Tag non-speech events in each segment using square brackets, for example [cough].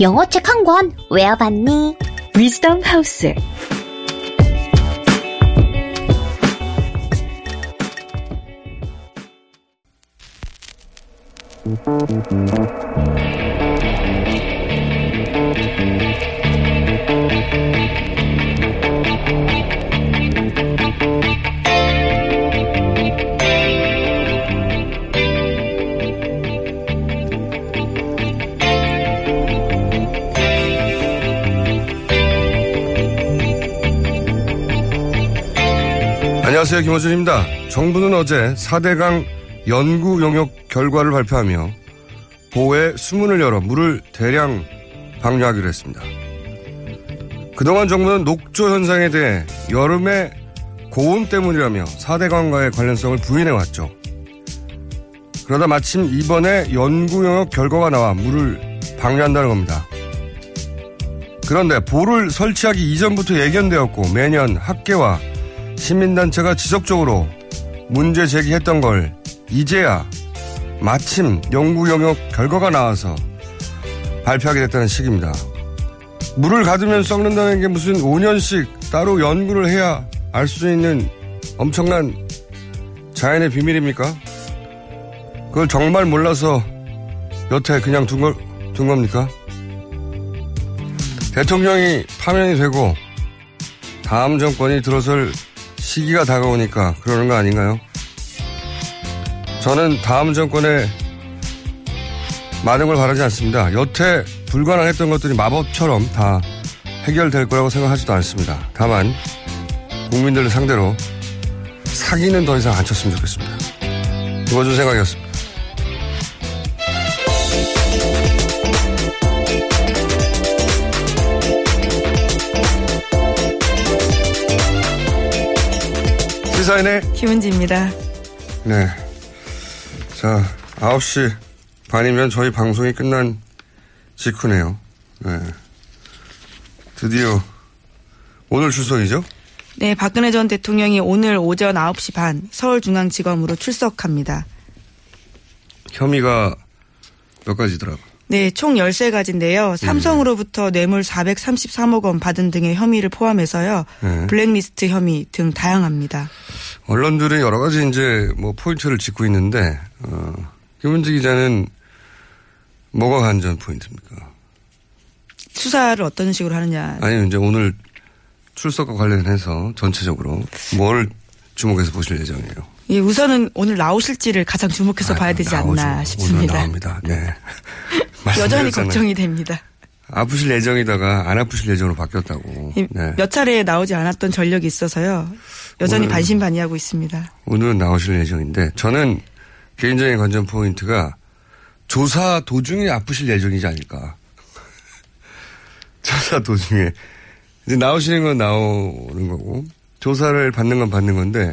영어책 한 권 외워봤니? 위즈덤 하우스. 안녕하세요. 김호준입니다. 정부는 어제 4대강 연구 용역 결과를 발표하며 보호에 수문을 열어 물을 대량 방류하기로 했습니다. 그동안 정부는 녹조 현상에 대해 여름의 고온 때문이라며 4대강과의 관련성을 부인해왔죠. 그러다 마침 이번에 연구 용역 결과가 나와 물을 방류한다는 겁니다. 그런데 보를 설치하기 이전부터 예견되었고 매년 학계와 시민단체가 지속적으로 문제 제기했던 걸 이제야 마침 연구 영역 결과가 나와서 발표하게 됐다는 식입니다. 물을 가두면 썩는다는 게 무슨 5년씩 따로 연구를 해야 알 수 있는 엄청난 자연의 비밀입니까? 그걸 정말 몰라서 여태 그냥 둔, 걸, 둔 겁니까? 대통령이 파면이 되고 다음 정권이 들어설 시기가 다가오니까 그러는 거 아닌가요? 저는 다음 정권에 많은 걸 바라지 않습니다. 여태 불가능했던 것들이 마법처럼 다 해결될 거라고 생각하지도 않습니다. 다만 국민들을 상대로 사기는 더 이상 안 쳤으면 좋겠습니다. 이거준 생각이었습니다. 시사인의 김은지입니다. 네. 자, 9시 반이면 저희 방송이 끝난 직후네요. 네. 드디어 오늘 출석이죠? 네, 박근혜 전 대통령이 오늘 오전 9시 반 서울중앙지검으로 출석합니다. 혐의가 몇 가지더라고. 네, 총 13가지인데요. 삼성으로부터 뇌물 433억 원 받은 등의 혐의를 포함해서요. 네. 블랙리스트 혐의 등 다양합니다. 언론들은 여러 가지 이제 뭐 포인트를 짚고 있는데, 어, 김은지 기자는 뭐가 관전 포인트입니까? 수사를 어떤 식으로 하느냐. 아니, 이제 오늘 출석과 관련해서 전체적으로 뭘 주목해서 보실 예정이에요? 예, 우선은 오늘 나오실지를 가장 주목해서 아, 봐야 되지 나오죠. 않나 싶습니다. 오늘 나옵니다. 네. 여전히. 걱정이 됩니다. 아프실 예정이다가 안 아프실 예정으로 바뀌었다고. 예, 네. 몇 차례 나오지 않았던 전력이 있어서요. 여전히 반신반의하고 있습니다. 오늘은 나오실 예정인데 저는 개인적인 관전 포인트가 조사 도중에 아프실 예정이지 않을까. [laughs] 조사 도중에. 이제 나오시는 건 나오는 거고, 조사를 받는 건 받는 건데,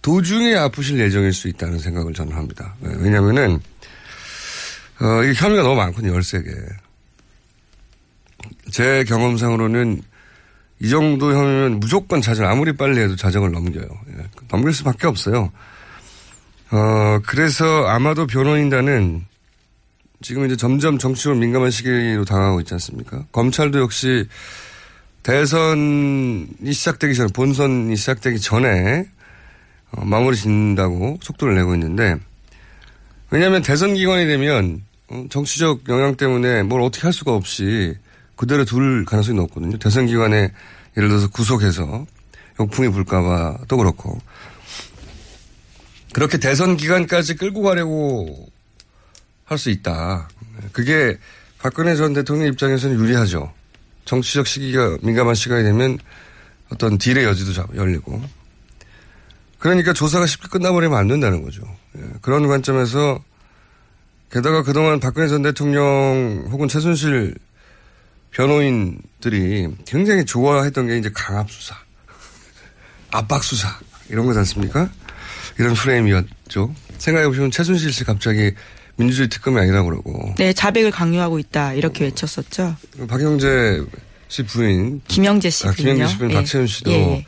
도중에 아프실 예정일 수 있다는 생각을 저는 합니다. 네, 왜냐면은, 어, 이 혐의가 너무 많거든요, 13개. 제 경험상으로는 이 정도 혐의면 무조건 자정, 아무리 빨리 해도 자정을 넘겨요. 예, 넘길 수밖에 없어요. 어, 그래서 아마도 변호인단은 지금 이제 점점 정치적으로 민감한 시기로 당하고 있지 않습니까? 검찰도 역시 대선이 시작되기 전에, 본선이 시작되기 전에 어, 마무리 짓는다고 속도를 내고 있는데 왜냐하면 대선 기간이 되면 어, 정치적 영향 때문에 뭘 어떻게 할 수가 없이 그대로 둘 가능성이 높거든요. 대선 기간에 예를 들어서 구속해서 욕풍이 불까봐 또 그렇고 그렇게 대선 기간까지 끌고 가려고 할 수 있다. 그게 박근혜 전 대통령 입장에서는 유리하죠. 정치적 시기가 민감한 시간이 되면 어떤 딜의 여지도 열리고. 그러니까 조사가 쉽게 끝나버리면 안 된다는 거죠. 예, 그런 관점에서 게다가 그동안 박근혜 전 대통령 혹은 최순실 변호인들이 굉장히 좋아했던 게 이제 강압수사, [laughs] 압박수사, 이런 거지 않습니까? 이런 프레임이었죠. 생각해보시면 최순실 씨 갑자기 민주주의 특검이 아니라고 그러고. 네, 자백을 강요하고 있다. 이렇게 외쳤었죠. 박영재 씨 부인. 김영재 씨 아. 김영재 씨 부인 예. 박채윤 씨도 예.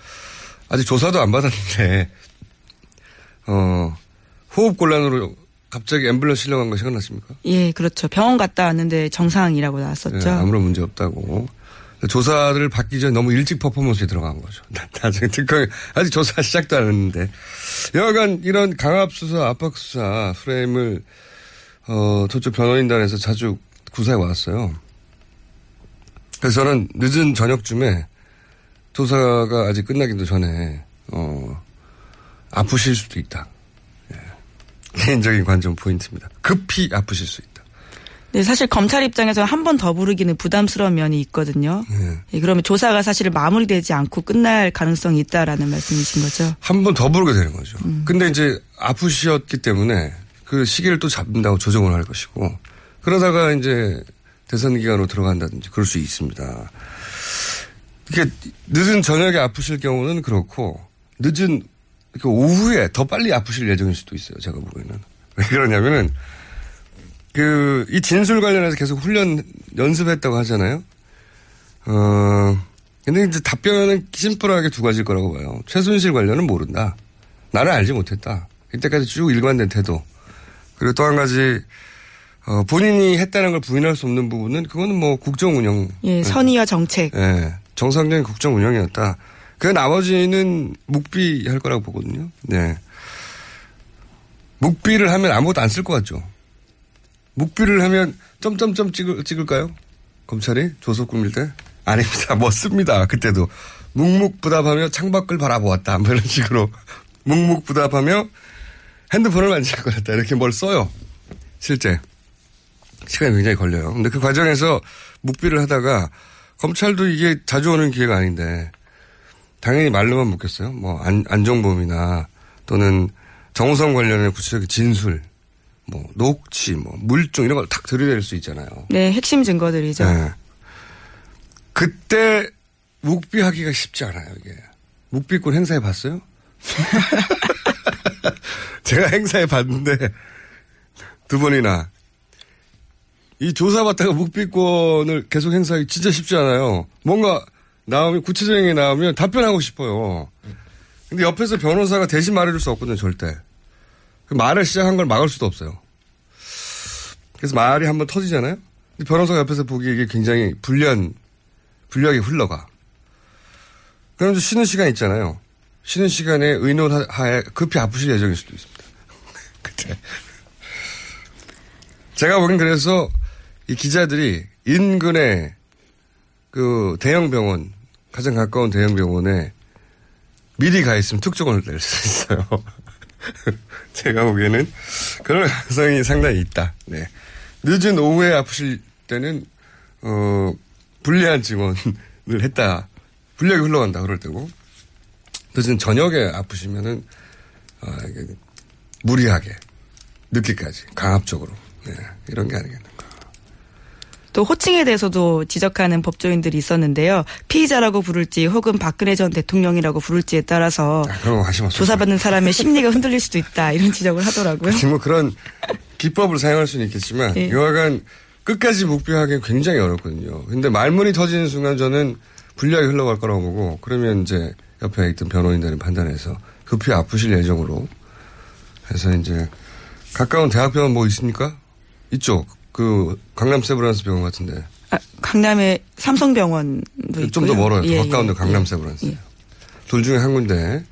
아직 조사도 안 받았는데, 어, 호흡 곤란으로 갑자기 앰뷸런스 실려간 거 생각나십니까? 예, 그렇죠. 병원 갔다 왔는데 정상이라고 나왔었죠. 네, 아무런 문제 없다고. 조사를 받기 전에 너무 일찍 퍼포먼스에 들어간 거죠. [laughs] 나중에 특검이 아직 조사 시작도 안 했는데. 여하간 이런 강압수사, 압박수사 프레임을 어, 저쪽 변호인단에서 자주 구사해 왔어요. 그래서 저는 늦은 저녁쯤에 조사가 아직 끝나기도 전에 어, 아프실 수도 있다. 예. 개인적인 관점 포인트입니다. 급히 아프실 수 있다. 네, 사실 검찰 입장에서 한 번 더 부르기는 부담스러운 면이 있거든요. 예. 예, 그러면 조사가 사실 마무리되지 않고 끝날 가능성이 있다라는 말씀이신 거죠. 한 번 더 부르게 되는 거죠. 근데 이제 아프셨기 때문에 그 시기를 또 잡는다고 조정을 할 것이고 그러다가 이제 대선 기간으로 들어간다든지 그럴 수 있습니다. 이게 늦은 저녁에 아프실 경우는 그렇고 늦은 그 오후에 더 빨리 아프실 예정일 수도 있어요. 제가 보기에는. [laughs] 왜 그러냐면은 그 이 진술 관련해서 계속 훈련 연습했다고 하잖아요. 어 근데 이제 답변은 심플하게 두 가지일 거라고 봐요. 최순실 관련은 모른다. 나는 알지 못했다. 이때까지 쭉 일관된 태도. 그리고 또 한 가지 어, 본인이 했다는 걸 부인할 수 없는 부분은 그거는 뭐 국정 운영. 예, 선의와 정책. 예, 정상적인 국정 운영이었다. 그 나머지는 묵비 할 거라고 보거든요. 네. 묵비를 하면 아무것도 안 쓸 것 같죠. 묵비를 하면 점점점 찍을, 찍을까요? 검찰이 조속 꾸밀 때? 아닙니다. [laughs] 뭐 씁니다. 그때도. 묵묵부답하며 창밖을 바라보았다. 뭐 이런 식으로. [laughs] 묵묵부답하며 핸드폰을 만질 것 같다. 이렇게 뭘 써요. 실제. 시간이 굉장히 걸려요. 근데 그 과정에서 묵비를 하다가 검찰도 이게 자주 오는 기회가 아닌데 당연히 말로만 묻겠어요. 뭐 안, 안정범이나 또는 정우성 관련된 구체적인 진술, 뭐 녹취, 뭐 물증 이런 걸 탁 들이댈 수 있잖아요. 네, 핵심 증거들이죠. 네. 그때 묵비하기가 쉽지 않아요. 이게 묵비권 행사해 봤어요? [laughs] 제가 행사해 봤는데 두 번이나 이 조사받다가 묵비권을 계속 행사하기 진짜 쉽지 않아요. 뭔가 나오면 구체적인 게 나오면 답변하고 싶어요. 근데 옆에서 변호사가 대신 말해줄 수 없거든요, 절대. 그 말을 시작한 걸 막을 수도 없어요. 그래서 말이 한번 터지잖아요? 변호사가 옆에서 보기에 이게 굉장히 불리한, 불리하게 흘러가. 그럼 좀 쉬는 시간 있잖아요. 쉬는 시간에 의논 하에 급히 아프실 예정일 수도 있습니다. [laughs] 그때. 제가 보기엔 그래서 이 기자들이 인근에 그 대형 병원, 가장 가까운 대형 병원에 미리 가 있으면 특종을 낼 수 있어요. [laughs] 제가 보기에는 그런 가능성이 상당히 있다. 네. 늦은 오후에 아프실 때는, 어, 불리한 증언을 했다. 불리하게 흘러간다. 그럴 때고. 늦은 저녁에 아프시면은, 아, 이게 무리하게. 늦기까지 강압적으로 네, 이런 게 아니겠는가. 또 호칭에 대해서도 지적하는 법조인들이 있었는데요. 피의자라고 부를지 혹은 박근혜 전 대통령이라고 부를지에 따라서 아. 조사받는 사람의 심리가 흔들릴 수도 있다 이런 지적을 하더라고요. 지금 뭐 그런 기법을 사용할 수는 있겠지만 예. 여하간 끝까지 묵비하기 굉장히 어렵거든요. 근데 말문이 터지는 순간 저는 불리하게 흘러갈 거라고 보고 그러면 이제 옆에 있던 변호인들이 판단해서 급히 아프실 예정으로 해서 이제 가까운 대학병원 뭐 있습니까? 있죠. 그 강남 세브란스 병원 같은데 아, 강남의 삼성병원도. 좀 더 멀어요. 예, 더 가까운데 예, 강남 예. 세브란스. 예. 둘 중에 한 군데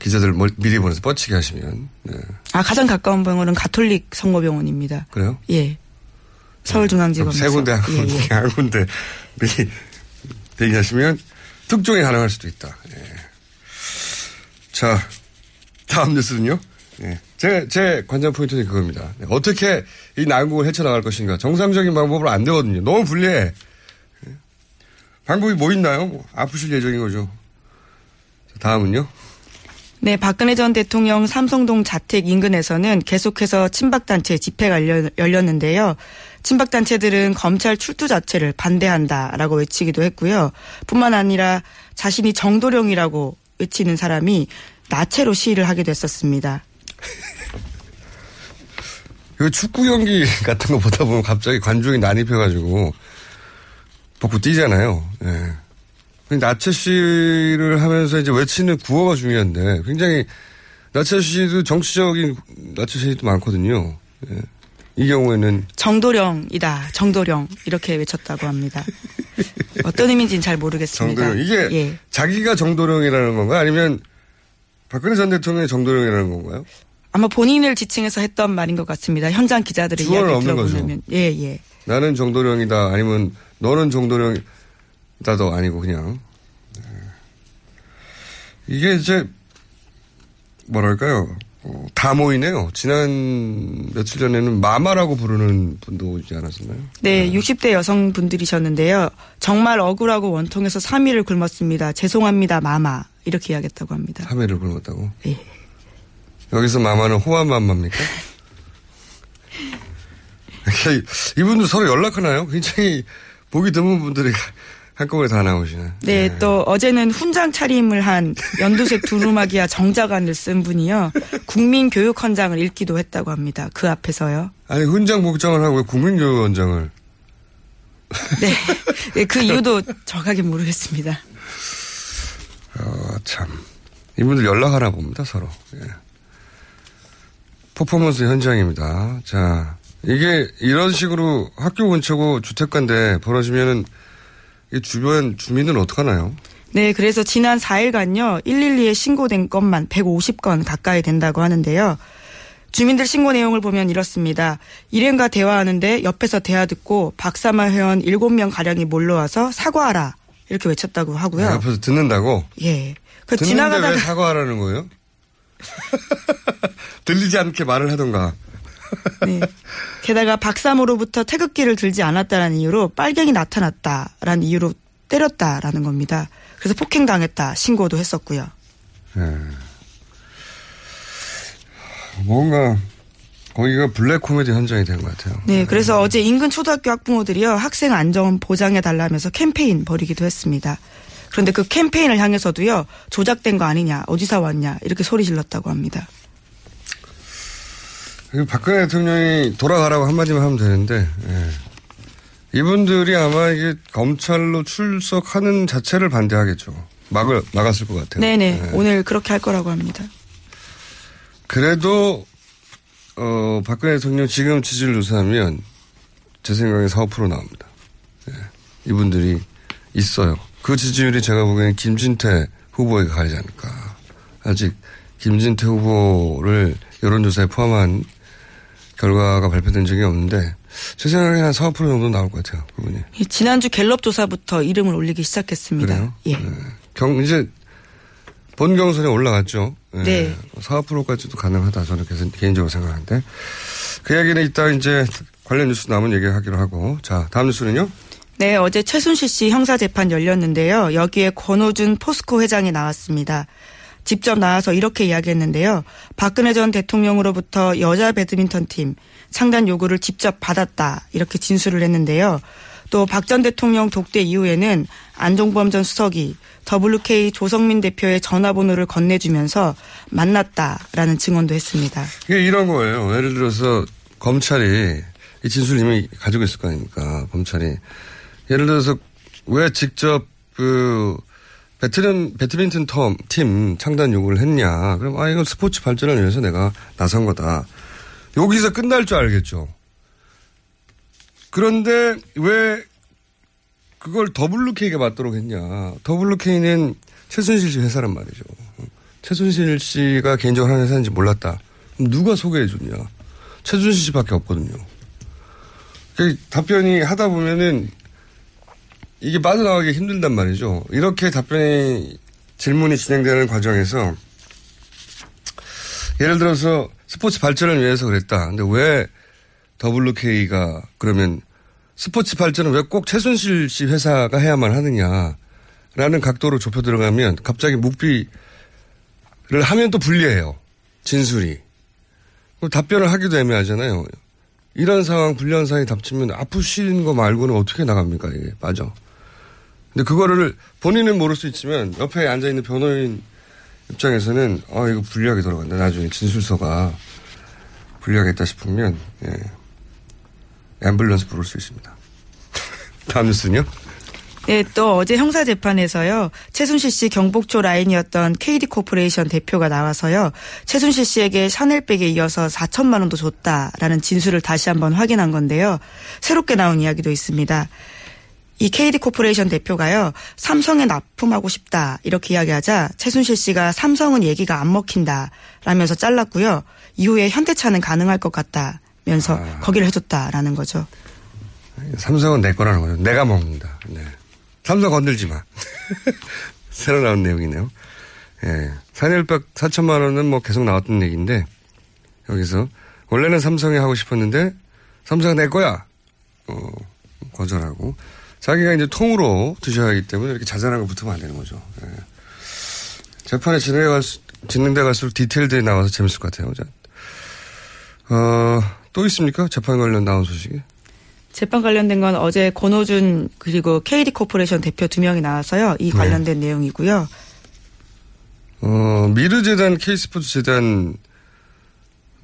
기자들 멀- 미리 보내서 뻗치게 하시면 네. 아 가장 가까운 병원은 가톨릭 성모병원입니다. 그래요? 예. 서울중앙지검 그럼 세 군데 한 예, 군데 예. 한 군데 미리 대기하시면 특종이 가능할 수도 있다. 예. 자 다음 뉴스는요. 예. 제, 제 관전 포인트는 그겁니다. 네, 어떻게 이 난국을 헤쳐나갈 것인가. 정상적인 방법으로 안 되거든요. 너무 불리해. 예. 방법이 뭐 있나요? 뭐 아프실 예정인 거죠. 자, 다음은요. 네, 박근혜 전 대통령 삼성동 자택 인근에서는 계속해서 친박단체 집회가 열렸는데요. 친박단체들은 검찰 출두 자체를 반대한다라고 외치기도 했고요. 뿐만 아니라 자신이 정도령이라고 외치는 사람이 나체로 시위를 하게 됐었습니다. [laughs] 그 축구 경기 같은 거 보다 보면 갑자기 관중이 난입해가지고 벗고 뛰잖아요. 예. 근데 나체 씨를 하면서 이제 외치는 구호가 중요한데 굉장히 나체 씨도 정치적인 나체 씨도 많거든요. 예. 이 경우에는 정도령이다, 정도령 이렇게 외쳤다고 합니다. 어떤 의미인지는 잘 모르겠습니다. 정도령 이게 예. 자기가 정도령이라는 건가 아니면 박근혜 전 대통령이 정도령이라는 건가요? 아마 본인을 지칭해서 했던 말인 것 같습니다. 현장 기자들의 이야기를. 들어보면 예, 예. 나는 정도령이다 아니면 너는 정도령이다도 아니고 그냥 네. 이게 이제 뭐랄까요 어, 다 모이네요. 지난 며칠 전에는 마마라고 부르는 분도 오지 않았었나요? 네, 60대 여성분들이셨는데요. 정말 억울하고 원통해서 3일을 굶었습니다. 죄송합니다, 마마. 이렇게 이야기했다고 합니다. 3회를 굶었다고. 예. 여기서 마마는 호환 마마입니까? 이렇게 이분들 서로 연락하나요? 굉장히 보기 드문 분들이 한꺼번에 다 나오시네. 네, 또 어제는 훈장 차림을 한 연두색 두루마기와 정자관을 쓴 분이요. 국민교육 헌장을 읽기도 했다고 합니다. 그 앞에서요. 아니 훈장 복장을 하고 왜 국민교육원장을 네. 네, 그 이유도 정확하게 모르겠습니다. 어, 참. 이분들 연락하나 봅니다, 서로. 예. 퍼포먼스 현장입니다. 자, 이게 이런 식으로 학교 근처고 주택가인데 벌어지면은 이 주변 주민은 어떡하나요? 네, 그래서 지난 4일간요, 112에 신고된 건만 150건 가까이 된다고 하는데요. 주민들 신고 내용을 보면 이렇습니다. 일행과 대화하는데 옆에서 대화 듣고 박사마 회원 7명 가량이 몰려와서 사과하라. 이렇게 외쳤다고 하고요. 옆에서 듣는다고? 예. 그 지나가다가 왜 사과하라는 거예요? [laughs] 들리지 않게 말을 하던가. 네. 게다가 박사모로부터 태극기를 들지 않았다는 이유로 빨갱이 나타났다라는 이유로 때렸다라는 겁니다. 그래서 폭행당했다 신고도 했었고요. 예. 뭔가 거기가 블랙 코미디 현장이 된 것 같아요. 네, 그래서 어제 인근 초등학교 학부모들이요 학생 안전 보장해 달라면서 캠페인 벌이기도 했습니다. 그런데 그 캠페인을 향해서도요 조작된 거 아니냐, 어디서 왔냐 이렇게 소리 질렀다고 합니다. 그 박근혜 대통령이 돌아가라고 한마디만 하면 되는데, 예. 이분들이 아마 이게 검찰로 출석하는 자체를 반대하겠죠. 막을, 막았을 것 같아요. 네네 예. 오늘 그렇게 할 거라고 합니다. 그래도, 어, 박근혜 대통령 지금 지지율 조사하면 제 생각에 4, 5% 나옵니다. 예. 이분들이 있어요. 그 지지율이 제가 보기에는 김진태 후보에게 가지 않을까. 아직 김진태 후보를 여론조사에 포함한 결과가 발표된 적이 없는데 제 생각에 한 4, 5% 정도 나올 것 같아요. 그분이. 예, 지난주 갤럽 조사부터 이름을 올리기 시작했습니다. 그래요? 예. 네. 경, 이제 본 경선에 올라갔죠. 예. 네. 4, 5%까지도 가능하다. 저는 개선- 개인적으로 생각하는데. 그 얘기는 이따 이제 관련 뉴스 남은 얘기 하기로 하고. 자, 다음 뉴스는요? 네, 어제 최순실 씨 형사재판 열렸는데요. 여기에 권호준 포스코 회장이 나왔습니다. 직접 나와서 이렇게 이야기했는데요. 박근혜 전 대통령으로부터 여자 배드민턴 팀 창단 요구를 직접 받았다 이렇게 진술을 했는데요. 또 박 전 대통령 독대 이후에는 안종범 전 수석이 WK 조성민 대표의 전화번호를 건네주면서 만났다라는 증언도 했습니다. 이게 이런 거예요. 예를 들어서 검찰이 이 진술 이미 가지고 있을 거 아닙니까? 검찰이 예를 들어서 왜 직접 그 배트민, 배드민턴 텀, 팀 창단 요구를 했냐. 그럼 아, 이건 스포츠 발전을 위해서 내가 나선 거다. 여기서 끝날 줄 알겠죠. 그런데 왜 그걸 WK가 맞도록 했냐. WK는 최순실 씨 회사란 말이죠. 최순실 씨가 개인적으로 하는 회사인지 몰랐다. 누가 소개해 줬냐. 최순실 씨밖에 없거든요. 그 답변이 하다 보면은 이게 빠져나가기 힘들단 말이죠. 이렇게 답변이 질문이 진행되는 과정에서 예를 들어서 스포츠 발전을 위해서 그랬다. 근데 왜 WK가 그러면 스포츠 발전은 왜 꼭 최순실 씨 회사가 해야만 하느냐라는 각도로 좁혀 들어가면 갑자기 묵비를 하면 또 불리해요. 진술이. 답변을 하기도 애매하잖아요. 이런 상황, 불리한 상황이 닥치면 아프신 거 말고는 어떻게 나갑니까, 이게. 맞아. 근데 그거를 본인은 모를 수 있지만 옆에 앉아 있는 변호인 입장에서는 아, 이거 불리하게 돌아간다. 나중에 진술서가 불리하겠다 싶으면, 예. 앰뷸런스 부를 수 있습니다. [laughs] 다음 뉴스는요? 네, 또 어제 형사 재판에서요, 최순실 씨 경복초 라인이었던 KD 코퍼레이션 대표가 나와서요, 최순실 씨에게 샤넬백에 이어서 4천만 원도 줬다라는 진술을 다시 한번 확인한 건데요. 새롭게 나온 이야기도 있습니다. 이 KD 코퍼레이션 대표가요, 삼성에 납품하고 싶다, 이렇게 이야기하자 최순실 씨가 삼성은 얘기가 안 먹힌다, 라면서 잘랐고요. 이후에 현대차는 가능할 것 같다, 면서 아. 거기를 해줬다라는 거죠. 삼성은 내 거라는 거죠. 내가 먹는다. 네. 삼성 건들지 마. [laughs] 새로 나온 내용이네요. 예. 산일백 4천만 원은 뭐 계속 나왔던 얘기인데, 여기서, 원래는 삼성이 하고 싶었는데, 삼성은 내 거야! 어, 거절하고. 자기가 이제 통으로 드셔야 하기 때문에 이렇게 자잘한 거 붙으면 안 되는 거죠. 예. 재판에 진행돼, 갈수, 진행돼 갈수록 디테일들이 나와서 재밌을 것 같아요. 자, 어, 또 있습니까? 재판 관련 나온 소식이? 재판 관련된 건 어제 권오준 그리고 KD 코퍼레이션 대표 두 명이 나와서요. 이 관련된 내용이고요. 어, 미르재단, K스포츠 재단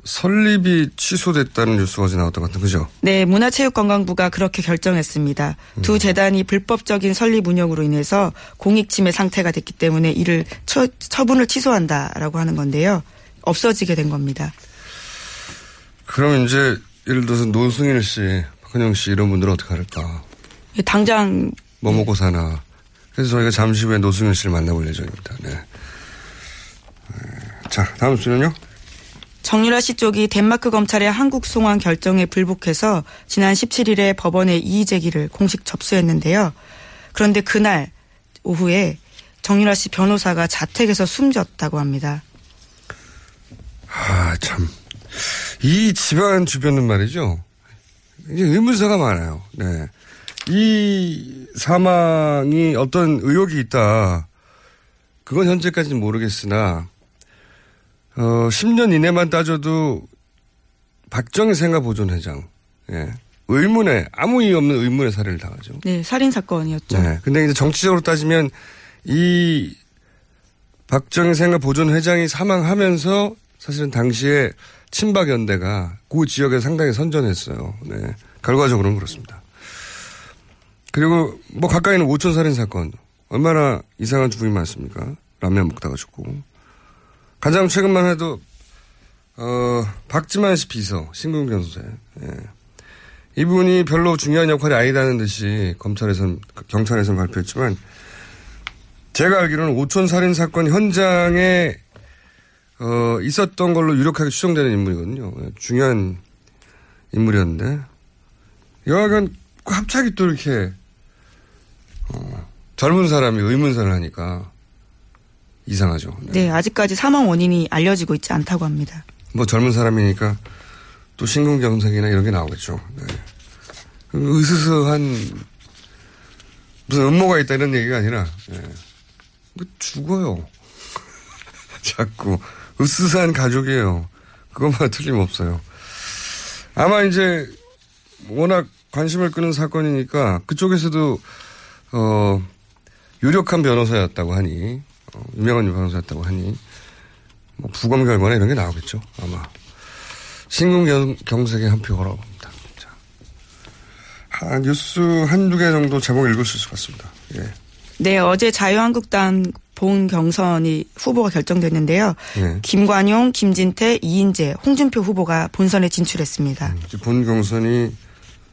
설립이 취소됐다는 뉴스가 어제 나왔던 것 같은 그죠? 네, 문화체육관광부가 그렇게 결정했습니다. 두 재단이 불법적인 설립 운영으로 인해서 공익침해 상태가 됐기 때문에 이를 처, 처분을 취소한다라고 하는 건데요. 없어지게 된 겁니다. 그럼 이제 예를 들어서 노승일 씨, 박근영 씨 이런 분들은 어떻게 할까? 당장 뭐 먹고 사나. 그래서 저희가 잠시 후에 노승일 씨를 만나볼 예정입니다. 네. 네. 자, 다음 주는요? 정유라 씨 쪽이 덴마크 검찰의 한국 송환 결정에 불복해서 지난 17일에 법원에 이의 제기를 공식 접수했는데요. 그런데 그날 오후에 정유라 씨 변호사가 자택에서 숨졌다고 합니다. 아, 참. 이 집안 주변은 말이죠. 의문사가 많아요. 네. 이 사망이 어떤 의혹이 있다. 그건 현재까지는 모르겠으나, 어, 10년 이내만 따져도 박정희 생가보존회장, 예. 의문에, 아무 이유 없는 의문의 살해를 당하죠. 네, 살인 사건이었죠. 네. 근데 이제 정치적으로 따지면 이 박정희 생가보존회장이 사망하면서 사실은 당시에 친박연대가 그 지역에 상당히 선전했어요. 네. 결과적으로는 그렇습니다. 그리고 뭐 가까이는 오천 살인 사건. 얼마나 이상한 죽음이 많습니까? 라면 먹다가 죽고. 가장 최근만 해도 어 박지만 씨 비서 신궁 변호사. 예. 이분이 별로 중요한 역할이 아니다는 듯이 검찰에선 경찰에서는 발표했지만 제가 알기로는 오천 살인 사건 현장에 어, 있었던 걸로 유력하게 추정되는 인물이거든요. 예, 중요한 인물이었는데 여하간 갑자기 또 이렇게 어, 젊은 사람이 의문사를 하니까 이상하죠. 네. 네, 아직까지 사망 원인이 알려지고 있지 않다고 합니다. 뭐 젊은 사람이니까 또 신근경색이나 이런 게 나오겠죠. 네. 으스스한 무슨 음모가 있다 이런 얘기가 아니라 네. 뭐 죽어요. [laughs] 자꾸 으스스한 가족이에요. 그것만 [laughs] 틀림없어요. 아마 이제 워낙 관심을 끄는 사건이니까 그쪽에서도 어 유력한 변호사였다고 하니 어, 유명한 변호사였다고 하니 뭐 부검 결과나 이런 게 나오겠죠 아마 신궁경색에 한표 걸어봅니다. 자, 아, 뉴스 한두 개 정도 제목 읽을 수 있을 것 같습니다. 예. 네, 어제 자유한국당 본 경선이 후보가 결정됐는데요. 예. 김관용, 김진태, 이인재, 홍준표 후보가 본선에 진출했습니다. 이제 본 경선이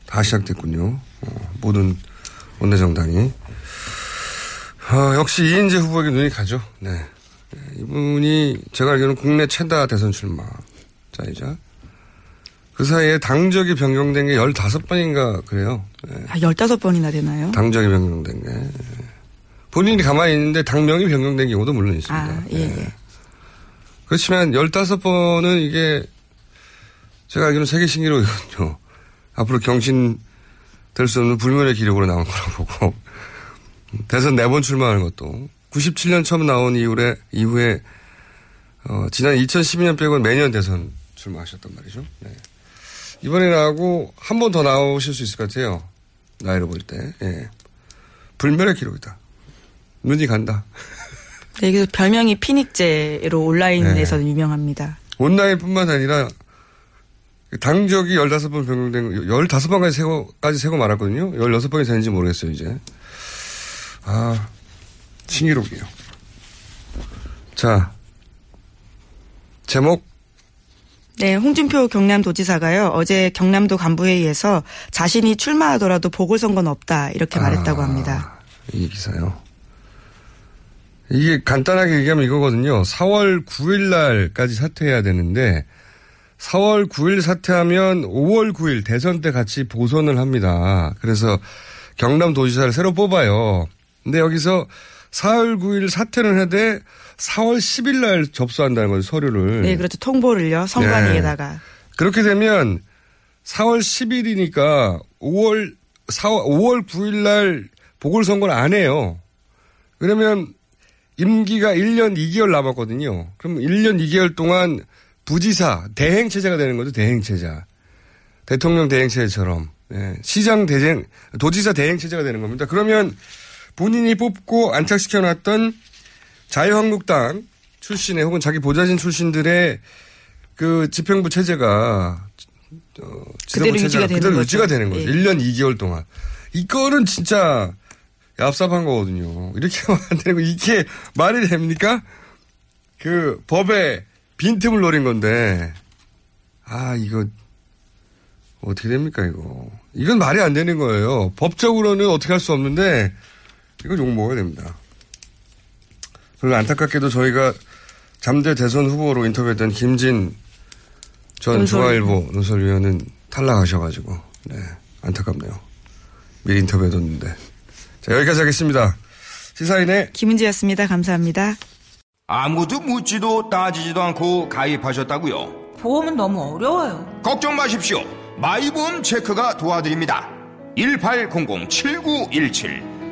다 시작됐군요. 어, 모든 원내정당이. 아, 역시 이인재 후보에게 눈이 가죠. 네. 네, 이분이 제가 알기로는 국내 최다 대선 출마자이자 그 사이에 당적이 변경된 게 15번인가 그래요. 네. 아, 15번이나 되나요? 당적이 변경된 게. 네. 본인이 가만히 있는데 당명이 변경된 경우도 물론 있습니다. 아, 예, 예. 그렇지만 15번은 이게 제가 알기로는 세계 신기록이거든요. 앞으로 경신 될 수 없는 불멸의 기록으로 나온 거라고 보고 대선 네 번 출마하는 것도 97년 처음 나온 이후에 이후에 어, 지난 2012년 빼고는 매년 대선 출마하셨단 말이죠. 네. 이번에 나오고 한 번 더 나오실 수 있을 것 같아요. 나이로 볼 때. 예. 불멸의 기록이다. 눈이 간다. [laughs] 네, 그래서 별명이 피닉제로 온라인에서는 네. 유명합니다. 온라인뿐만 아니라 당적이 15번 변경된, 15번까지 세고, 까지 세고 말았거든요. 16번이 되는지 모르겠어요, 이제. 아, 신기록이에요. 자, 제목. 네, 홍준표 경남도지사가요, 어제 경남도 간부회의에서 자신이 출마하더라도 보궐선거는 없다, 이렇게 말했다고 합니다. 아, 이 기사요. 이게 간단하게 얘기하면 이거거든요. 4월 9일 날까지 사퇴해야 되는데, 4월 9일 사퇴하면 5월 9일 대선 때 같이 보선을 합니다. 그래서 경남도지사를 새로 뽑아요. 근데 여기서 4월 9일 사퇴를 해대 4월 10일 날 접수한다는 거죠, 서류를. 네, 그렇죠. 통보를요. 선관위에다가. 네. 그렇게 되면 4월 10일이니까 5월 4월 5월 9일 날 보궐 선거를 안 해요. 그러면 임기가 1년 2개월 남았거든요. 그럼 1년 2개월 동안 부지사 대행 체제가 되는 거죠. 대행체자. 대통령 대행 체제처럼. 네. 시장 대행, 도지사 대행 체제가 되는 겁니다. 그러면 본인이 뽑고 안착시켜놨던 자유한국당 출신의 혹은 자기 보좌진 출신들의 그 집행부 체제가 어, 그대로 유지가 되는 그대로 유지가 되는 거죠. 예. 1년 2개월 동안. 이거는 진짜 얍삽한 거거든요. 이렇게 [laughs] 하면 안 되는 거 이게 말이 됩니까? 그 법에 빈틈을 노린 건데 아 이거 어떻게 됩니까 이거 이건 말이 안 되는 거예요. 법적으로는 어떻게 할 수 없는데 이거 욕 먹어야 됩니다. 그리고 안타깝게도 저희가 잠재 대선 후보로 인터뷰했던 김진 전 논설. 중앙일보 논설위원은 탈락하셔가지고 네 안타깝네요. 미리 인터뷰해뒀는데 자 여기까지 하겠습니다. 시사인의 김은지였습니다. 감사합니다. 아무도 묻지도 따지지도 않고 가입하셨다고요? 보험은 너무 어려워요. 걱정 마십시오. 마이보험 체크가 도와드립니다. 1800-7917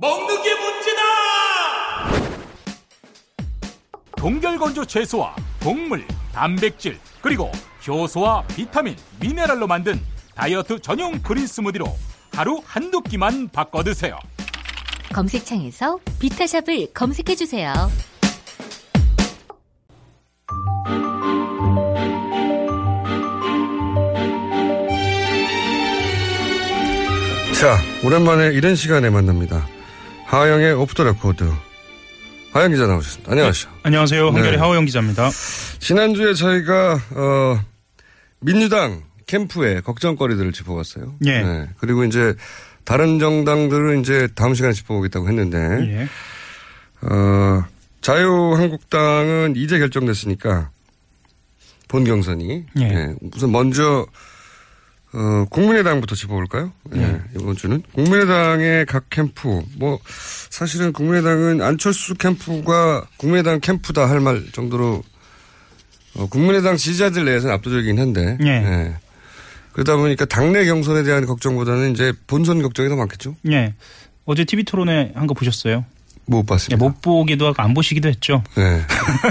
먹는 게 문제다! 동결건조 채소와 동물, 단백질, 그리고 효소와 비타민, 미네랄로 만든 다이어트 전용 그린 스무디로 하루 한두 끼만 바꿔 드세요. 검색창에서 비타샵을 검색해 주세요. 자, 오랜만에 이런 시간에 만납니다. 하어영의 오프 더 레코드. 하어영 기자 나오셨습니다. 안녕하세요. 안녕하세요. 한겨레 네. 하어영 기자입니다. 지난주에 저희가, 어, 민주당 캠프의 걱정거리들을 짚어봤어요. 예. 네. 그리고 이제 다른 정당들은 이제 다음 시간에 짚어보겠다고 했는데, 예. 어, 자유한국당은 이제 결정됐으니까 본 경선이 예. 예, 우선 먼저 어, 국민의당부터 짚어볼까요? 예, 예. 이번 주는 국민의당의 각 캠프 뭐 사실은 국민의당은 안철수 캠프가 국민의당 캠프다 할 말 정도로 어, 국민의당 지지자들 내에서는 압도적이긴 한데 예. 예. 그러다 보니까 당내 경선에 대한 걱정보다는 이제 본선 걱정이 더 많겠죠. 예. 어제 TV 토론회 한 거 보셨어요? 못 봤습니다. 예, 못 보기도 하고 안 보시기도 했죠. 네.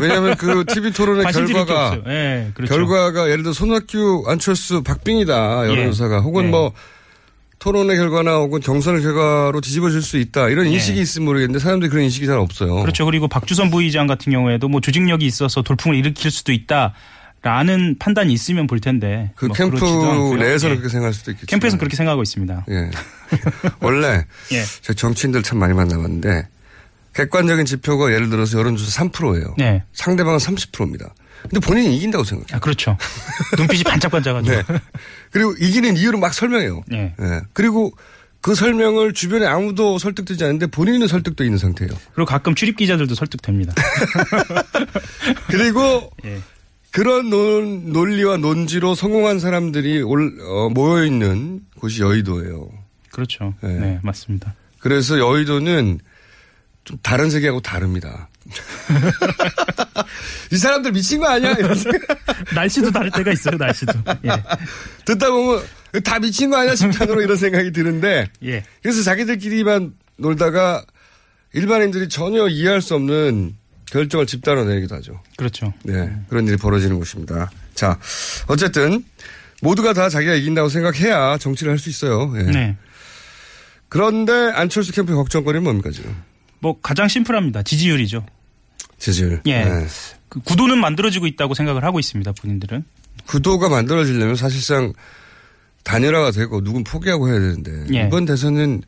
왜냐하면 그 [laughs] TV 토론의 결과가. 예, 그렇죠. 결과가 예를 들어 손학규, 안철수, 박빙이다 여론조사가 혹은 예. 뭐 토론의 결과나 혹은 경선의 결과로 뒤집어질 수 있다 이런 예. 인식이 있으면 모르겠는데 사람들이 그런 인식이 잘 없어요. 그렇죠. 그리고 박주선 부의장 같은 경우에도 뭐 조직력이 있어서 돌풍을 일으킬 수도 있다. 라는 판단이 있으면 볼 텐데. 그 뭐 캠프. 내에서는 예. 그렇게 생각할 수도 있겠죠. 캠프에서는 그렇게 생각하고 있습니다. 예. [laughs] 원래 예. 제 정치인들 참 많이 만나봤는데 객관적인 지표가 예를 들어서 여론조사 3%예요. 네. 상대방은 30%입니다. 근데 본인이 이긴다고 생각해요. 아, 그렇죠. 눈빛이 반짝반짝하죠. [laughs] 네. 그리고 이기는 이유를 막 설명해요. 예. 예. 그리고 그 설명을 주변에 아무도 설득되지 않는데 본인은 설득돼 있는 상태예요. 그리고 가끔 출입 기자들도 설득됩니다. [laughs] 그리고 [laughs] 예. 그런 논, 논리와 논지로 성공한 사람들이 올, 어, 모여 있는 곳이 여의도예요. 그렇죠. 네. 네, 맞습니다. 그래서 여의도는 좀 다른 세계하고 다릅니다. [laughs] 이 사람들 미친 거 아니야? [laughs] 날씨도 다를 때가 있어요, 날씨도. 예. 듣다 보면 다 미친 거 아니야? 심판으로 이런 생각이 드는데 예. 그래서 자기들끼리만 놀다가 일반인들이 전혀 이해할 수 없는 결정을 집단으로 내리기도 하죠. 그렇죠. 네. 그런 일이 벌어지는 곳입니다. 자, 어쨌든 모두가 다 자기가 이긴다고 생각해야 정치를 할 수 있어요. 예. 네. 그런데 안철수 캠프의 걱정거리는 뭡니까 지금? 뭐 가장 심플합니다. 지지율이죠. 지지율. 예. 네. 그 구도는 만들어지고 있다고 생각을 하고 있습니다. 본인들은. 구도가 만들어지려면 사실상 단일화가 되고 누군 포기하고 해야 되는데 예. 이번 대선은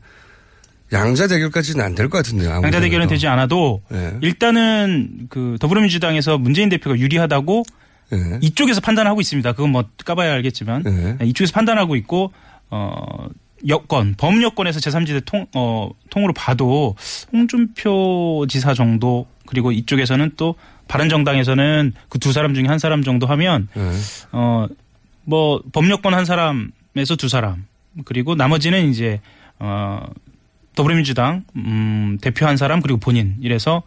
양자 대결까지는 안 될 것 같은데요. 양자 대결은. 되지 않아도 예. 일단은 그 더불어민주당에서 문재인 대표가 유리하다고 예. 이쪽에서 판단하고 있습니다. 그건 뭐 까봐야 알겠지만 예. 이쪽에서 판단하고 있고 어 여권 범여권에서 제3지대 통 어, 통으로 봐도 홍준표 지사 정도 그리고 이쪽에서는 또 바른정당에서는 그 두 사람 중에 한 사람 정도 하면 예. 어뭐 범여권 한 사람에서 두 사람 그리고 나머지는 이제 어 더불어민주당 음 대표 한 사람 그리고 본인 이래서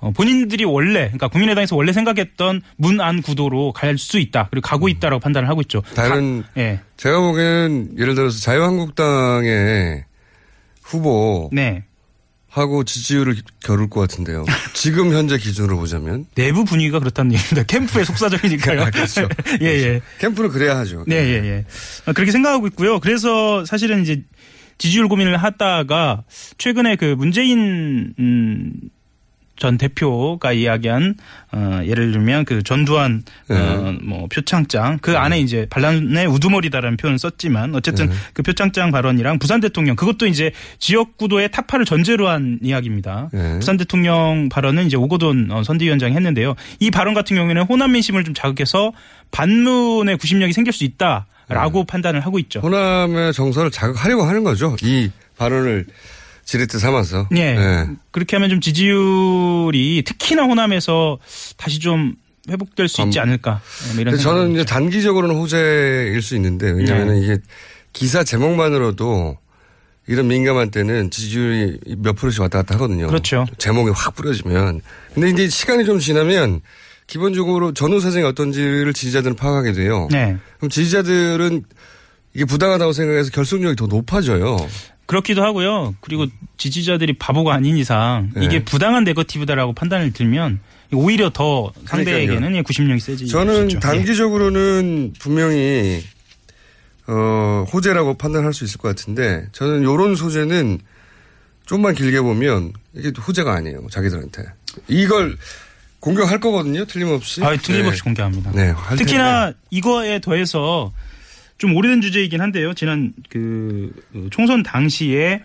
어 본인들이 원래 그러니까 국민의당에서 원래 생각했던 문안 구도로 갈 수 있다 그리고 가고 있다라고 판단을 하고 있죠. 다른 가- 예. 제가 보기에는 예를 들어서 자유한국당의 후보 네. 하고 지지율을 겨룰 것 같은데요. 지금 현재 기준으로 보자면 [laughs] 내부 분위기가 그렇다는 얘기입니다. 캠프의 속사정이니까요. [laughs] 그렇죠. [laughs] 예, 예. 캠프는 그래야 하죠. 네, 예, 예. 아, 그렇게 생각하고 있고요. 그래서 사실은 이제 지지율 고민을 하다가 최근에 그 문재인 음, 전 대표가 이야기한 어, 예를 들면 그 전두환 어, 뭐 표창장 그 안에 이제 반란의 우두머리다라는 표현을 썼지만 어쨌든 그 표창장 발언이랑 부산 대통령 그것도 이제 지역 구도의 타파를 전제로 한 이야기입니다. 네. 부산 대통령 발언은 이제 오거돈 어, 선대위원장이 했는데요. 이 발언 같은 경우에는 호남 민심을 좀 자극해서 반문의 구심력이 생길 수 있다라고 판단을 하고 있죠. 호남의 정서를 자극하려고 하는 거죠. 이 발언을 지렛대 삼아서. 예. 네. 그렇게 하면 좀 지지율이 특히나 호남에서 다시 좀 회복될 수 있지 않을까. 뭐 이런 저는 이제 단기적으로는 호재일 수 있는데 왜냐하면 네. 이게 기사 제목만으로도 이런 민감한 때는 지지율이 몇 프로씩 왔다 갔다 하거든요. 그렇죠. 제목이 확 뿌려지면. 근데 이제 시간이 좀 지나면 기본적으로 전후 사정이 어떤지를 지지자들은 파악하게 돼요. 네. 그럼 지지자들은 이게 부당하다고 생각해서 결속력이 더 높아져요. 그렇기도 하고요. 그리고 지지자들이 바보가 아닌 이상 네. 이게 부당한 네거티브다라고 판단을 들면 오히려 더 상대에게는 예, 구심력이 세지. 저는 죠 단기적으로는 분명히 어, 호재라고 판단할 수 있을 것 같은데 저는 요런 소재는 좀만 길게 보면 이게 호재가 아니에요. 자기들한테. 이걸 공격할 거거든요. 틀림없이. 아, 틀림없이 네. 공개합니다. 네. 할 특히나. 이거에 더해서 좀 오래된 주제이긴 한데요. 지난 그 총선 당시에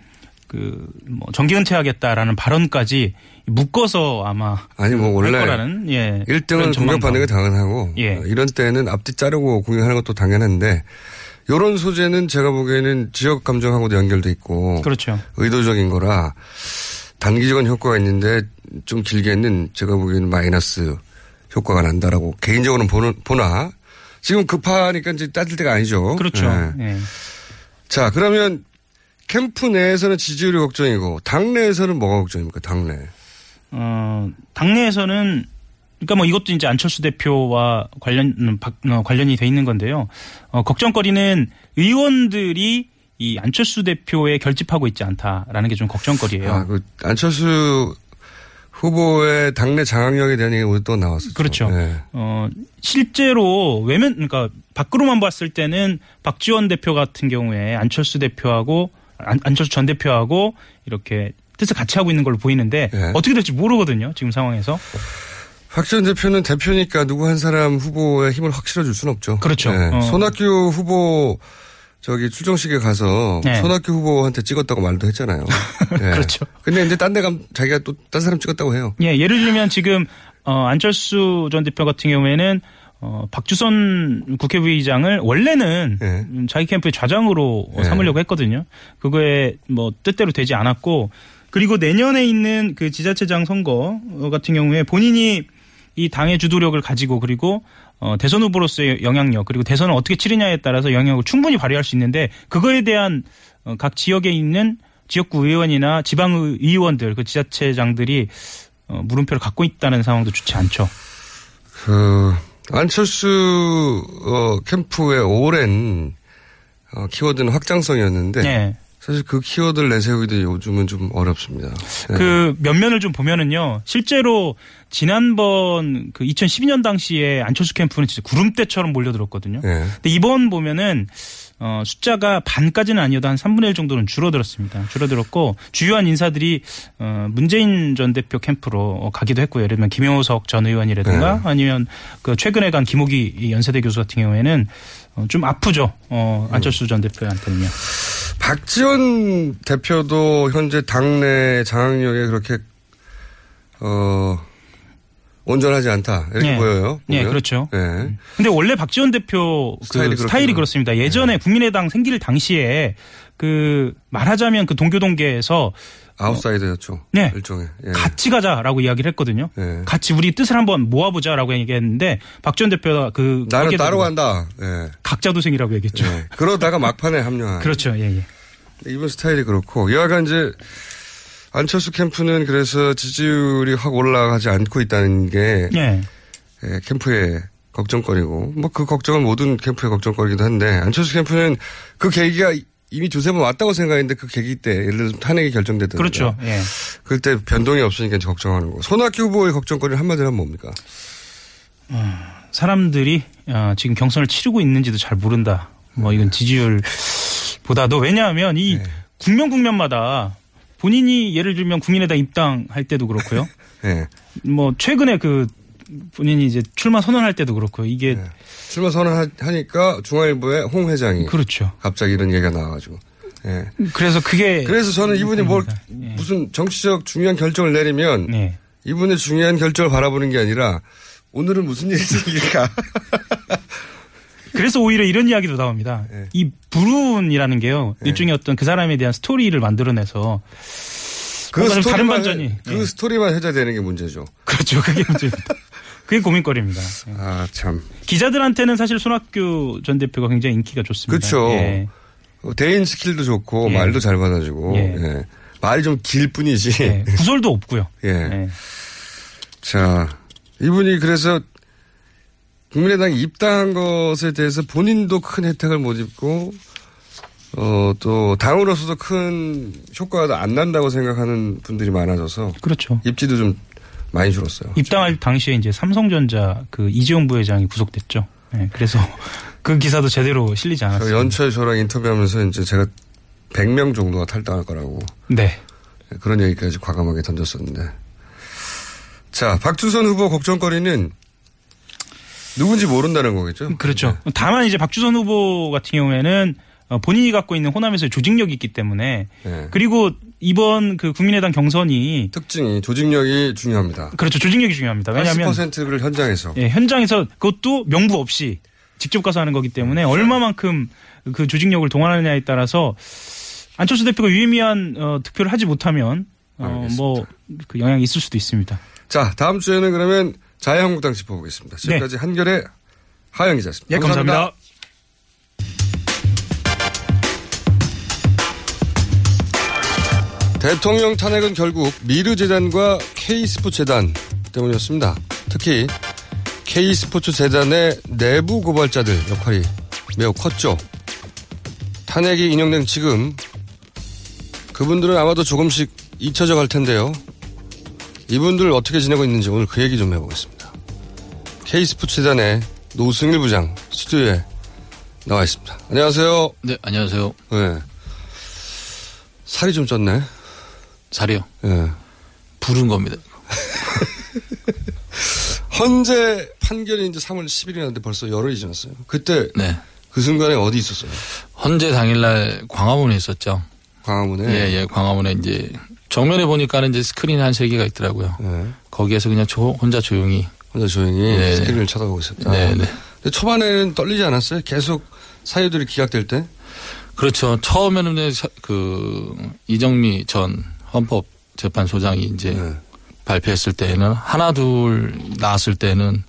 그뭐 정기 은퇴하겠다라는 발언까지 묶어서 아마 아니 뭐 원래 할 거라는 예. 1등은 공격받는 게 당연하고 예. 어, 이런 때는 앞뒤 자르고 공격하는 것도 당연한데 요런 소재는 제가 보기에는 지역 감정하고도 연결돼 있고 그렇죠. 의도적인 거라 단기적인 효과가 있는데 좀 길게는 제가 보기에는 마이너스 효과가 난다라고 개인적으로는 보는, 보나 지금 급하니까 이제 따질 때가 아니죠. 그렇죠. 예. 예. 자 그러면 캠프 내에서는 지지율이 걱정이고 당내에서는 뭐가 걱정입니까? 당내. 어, 당내에서는 그러니까 뭐 이것도 이제 안철수 대표와 관련 어, 관련이 돼 있는 건데요. 어, 걱정거리는 의원들이 이 안철수 대표에 결집하고 있지 않다라는 게 좀 걱정거리예요. 아, 그 안철수 후보의 당내 장악력에 대한 얘기가 오늘 또 나왔었죠. 그렇죠. 예. 어, 실제로 외면, 그러니까 밖으로만 봤을 때는 박지원 대표 같은 경우에 안철수 대표하고 안, 안철수 전 대표하고 이렇게 뜻을 같이 하고 있는 걸로 보이는데 예. 어떻게 될지 모르거든요. 지금 상황에서. 박지원 대표는 대표니까 누구 한 사람 후보의 힘을 확 실어줄 수는 없죠. 그렇죠. 예. 어. 손학규 후보 저기 출정식에 가서 네. 손학규 후보한테 찍었다고 말도 했잖아요. 예. [laughs] 그렇죠. 근데 이제 딴데 가면 자기가 또 딴 사람 찍었다고 해요. 예, 예를 들면 지금 어, 안철수 전 대표 같은 경우에는 어, 박주선 국회부의장을 원래는 음, 자기 캠프의 좌장으로 어, 네. 삼으려고 했거든요. 그거에 뭐 뜻대로 되지 않았고 그리고 내년에 있는 그 지자체장 선거 어, 같은 경우에 본인이 이 당의 주도력을 가지고 그리고 어, 대선 후보로서의 영향력 그리고 대선을 어떻게 치르냐에 따라서 영향을 충분히 발휘할 수 있는데 그거에 대한 어, 각 지역에 있는 지역구 의원이나 지방 의원들 그 지자체장들이 어, 물음표를 갖고 있다는 상황도 좋지 않죠. 그 안철수 어, 캠프의 오랜 어, 키워드는 확장성이었는데 네. 사실 그 키워드를 내세우기도 요즘은 좀 어렵습니다. 네. 그 면면을 좀 보면은요. 실제로 지난번 그 2012년 당시에 안철수 캠프는 진짜 구름대처럼 몰려들었거든요. 네. 근데 이번 보면은 어, 숫자가 반까지는 아니어도 한 3분의 1 정도는 줄어들었습니다. 줄어들었고 주요한 인사들이 어, 문재인 전 대표 캠프로 어, 가기도 했고요. 예를 들면 김효석 전 의원이라든가 네. 아니면 그 최근에 간 김호기 연세대 교수 같은 경우에는 어, 좀 아프죠. 어, 안철수 전 대표한테는요. 박지원 대표도 현재 당내 장악력에 그렇게 어 온전하지 않다 이렇게 네. 보여요. 네, 보면. 그렇죠. 네. 근데 원래 박지원 대표 그 스타일이 스타일이, 그렇구나. 그렇습니다. 예전에 국민의당 생길 당시에 그 말하자면 그 동교동계에서 아웃사이더였죠. 네. 일종의. 예. 같이 가자라고 이야기를 했거든요. 예. 같이 우리 뜻을 한번 모아보자라고 얘기했는데 박지원 대표가 그 나는 따로 간다. 예. 각자 도생이라고 얘기했죠. 예. 그러다가 막판에 합류한. [laughs] 그렇죠. 예, 예. 이번 스타일이 그렇고 여하간 이제 안철수 캠프는 그래서 지지율이 확 올라가지 않고 있다는 게 예. 예, 캠프의 걱정거리고 뭐 그 걱정은 모든 캠프의 걱정거리기도 한데 안철수 캠프는 그 계기가 이미 두세 번 왔다고 생각했는데 그 계기 때 예를 들어서 탄핵이 결정되든가 그렇죠. 예. 그때 변동이 없으니까 이제 걱정하는 거. 손학규 후보의 걱정거리는 한마디로 하면 뭡니까? 사람들이 어, 지금 경선을 치르고 있는지도 잘 모른다. 뭐 이건 지지율 보다도 왜냐하면 이 국면 국면마다 본인이 예를 들면 국민의당 입당할 때도 그렇고요. 예. [laughs] 뭐 최근에 그 본인이 이제 출마 선언할 때도 그렇고 이게 출마 선언하니까 중앙일보의 홍 회장이 그렇죠. 갑자기 이런 얘기가 나와가지고. 예. 그래서 그게 그래서 저는 이분이 뭘 무슨 정치적 중요한 결정을 내리면 네. 이분의 중요한 결정을 바라보는 게 아니라 오늘은 무슨 일이 생길까. [laughs] 그래서 오히려 이런 이야기도 나옵니다. 네. 이 불운이라는 게요. 일종의 어떤 그 사람에 대한 스토리를 만들어내서 그좀 다른 스토리만, 반전이 해- 그 예. 스토리만 회자되는 게 문제죠. 그렇죠. 그게 문제입니다. 그게 고민거리입니다. 예. 아, 참. 기자들한테는 사실 손학규 전 대표가 굉장히 인기가 좋습니다. 그렇죠. 예. 어, 대인 스킬도 좋고 예. 말도 잘 받아주고 예. 예. 말이 좀 길 뿐이지. 예. 구설도 없고요. [laughs] 예. 예. 자, 이분이 그래서 국민의당 에 입당한 것에 대해서 본인도 큰 혜택을 못 입고, 어, 또, 당으로서도 큰 효과가 안 난다고 생각하는 분들이 많아져서. 그렇죠. 입지도 좀 많이 줄었어요. 입당할 당시에 이제 삼성전자 그 이재용 부회장이 구속됐죠. 예. 그래서 그 기사도 제대로 실리지 저 않았어요. 연초에 저랑 인터뷰하면서 이제 제가 100명 정도가 탈당할 거라고. 네. 그런 얘기까지 과감하게 던졌었는데. 자, 박주선 후보 걱정거리는 누군지 모른다는 거겠죠? 그렇죠. 다만 이제 박주선 후보 같은 경우에는 어, 본인이 갖고 있는 호남에서의 조직력이 있기 때문에 네. 그리고 이번 그 국민의당 경선이 특징이 조직력이 중요합니다. 그렇죠. 조직력이 중요합니다. 왜냐하면 80%를 현장에서. 예, 현장에서 그것도 명부 없이 직접 가서 하는 거기 때문에 얼마만큼 그 조직력을 동원하느냐에 따라서 안철수 대표가 유의미한 어, 득표를 하지 못하면 어, 뭐그 영향이 있을 수도 있습니다. 자, 다음 주에는 그러면 자유한국당 짚어보겠습니다. 지금까지 한결의 하영 기자였습니다. 예, 감사합니다. 대통령 탄핵은 결국 미르재단과 K스포츠재단 때문이었습니다. 특히 K스포츠 재단의 내부 고발자들 역할이 매우 컸죠. 탄핵이 인용된 지금 그분들은 아마도 조금씩 잊혀져 갈 텐데요. 이분들 어떻게 지내고 있는지 오늘 그 얘기 좀 해보겠습니다. K스포츠재단의 노승일 부장 스튜디오에 나와 있습니다. 안녕하세요. 네, 안녕하세요. 네. 살이 좀 쪘네. 살이요? 예. 부른 겁니다. 헌재 [laughs] 판결이 이제 3월 10일이었는데 벌써 열흘이 지났어요. 그때 네. 그 순간에 어디 있었어요? 헌재 당일날 광화문에 있었죠. 광화문에? 예, 예, 광화문에 이제 정면에 보니까는 이제 스크린 한 세 개가 있더라고요. 네. 거기에서 그냥 조, 혼자 조용히. 혼자 조용히 네. 스크린을 쳐다보고 있었다. 네, 네. 근데 초반에는 떨리지 않았어요? 계속 사유들이 기각될 때? 그렇죠. 처음에는 사- 그 이정미 전 헌법재판소장이 이제 네. 발표했을 때는 하나 둘 나왔을 때는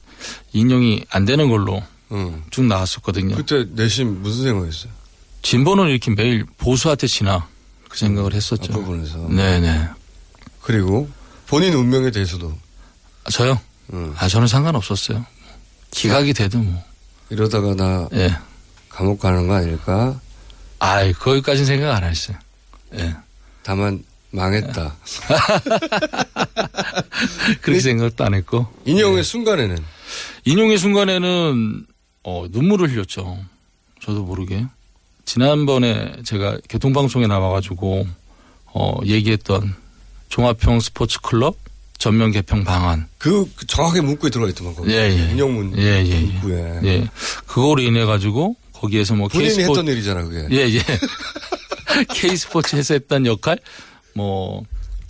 인용이 안 되는 걸로 응. 쭉 나왔었거든요. 그때 내심 무슨 생각했어요? 진보는 이렇게 매일 보수한테 지나 그 생각을 했었죠. 앞부분에서. 네네. 그리고 본인 운명에 대해서도 아, 저요? 아 저는 상관없었어요. 기각이 되든 뭐. 이러다가 나 예. 감옥 가는 거 아닐까? 아이 거기까지는 생각 안 했어요. 예. 다만 망했다. [laughs] 그렇게 생각도 안 했고. 인용의 순간에는 인용의 순간에는 어, 눈물을 흘렸죠. 저도 모르게. 지난번에 제가 교통방송에 나와가지고 어, 얘기했던 종합형 스포츠 클럽 전면 개평 방안. 그, 그 정확하게 문구에 들어가 있더만 거기. 예, 예. 인용문 예, 예, 예. 문구에. 예. 그거로 인해 가지고 거기에서 뭐 본인이 K스포- 했던 일이잖아 그게. 예, 예. [laughs] K스포츠에서 했던 역할, 뭐,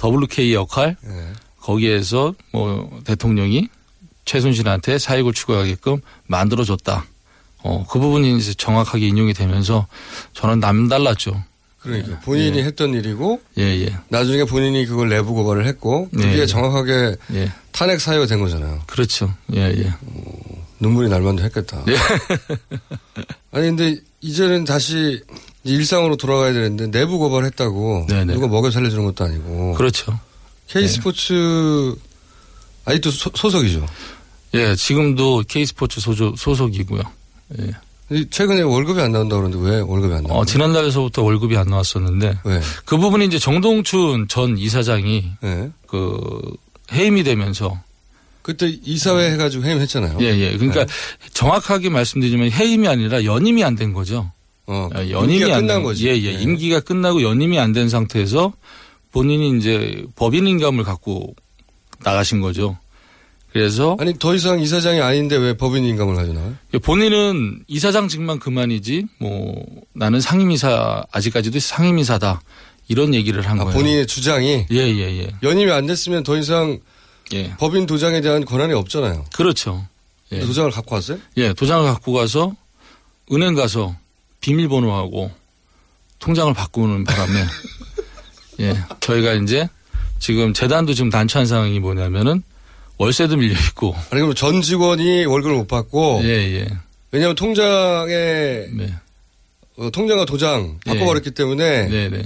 WK 역할, 예. 거기에서 뭐, 대통령이 최순실한테 사익을 추구하게끔 만들어줬다. 어, 그 부분이 이제 정확하게 인용이 되면서 저는 남달랐죠. 그러니까 본인이 예. 했던 일이고 예, 예. 나중에 본인이 그걸 내부 고발을 했고 그게 예. 정확하게 예. 탄핵 사유가 된 거잖아요. 그렇죠. 예, 예. 눈물이 날 만도 했겠다. 예. [laughs] 아니 근데 이제는 다시 일상으로 돌아가야 되는데 내부 고발했다고 네네. 누가 먹여 살려주는 것도 아니고 그렇죠. K 스포츠 아직도 소, 소속이죠. 예, 지금도 K스포츠 소속, 소속이고요. 예. 최근에 월급이 안 나온다 그러는데 왜 월급이 안 나와요? 어, 지난달에서부터 월급이 안 나왔었는데. 왜? 그 부분이 이제 정동춘 전 이사장이 네. 그 해임이 되면서 그때 이사회 해가지고 해임했잖아요. 예, 예. 그러니까 네. 정확하게 말씀드리면 해임이 아니라 연임이 안 된 거죠. 어, 아, 연임이 임기가 안 끝난 된- 거지. 예, 예. 네. 임기가 끝나고 연임이 안 된 상태에서 본인이 이제 법인 인감을 갖고 나가신 거죠. 그래서 아니 더 이상 이사장이 아닌데 왜 법인 인감을 가지고 나와요? 본인은 이사장직만 그만이지 뭐 나는 상임이사 아직까지도 상임이사다 이런 얘기를 한 아, 거예요. 본인의 주장이 예, 예, 예. 연임이 안 됐으면 더 이상 예. 법인 도장에 대한 권한이 없잖아요. 그렇죠. 예. 도장을 갖고 왔어요? 예, 도장을 갖고 가서 은행 가서 비밀번호하고 통장을 바꾸는 바람에 [laughs] 예, 저희가 이제 지금 재단도 지금 난처한 상황이 뭐냐면은 월세도 밀려 있고 아니 그럼 전 직원이 월급을 못 받고 예, 예. 왜냐하면 통장에 네. 어, 통장과 도장 바꿔버렸기 때문에 네, 네.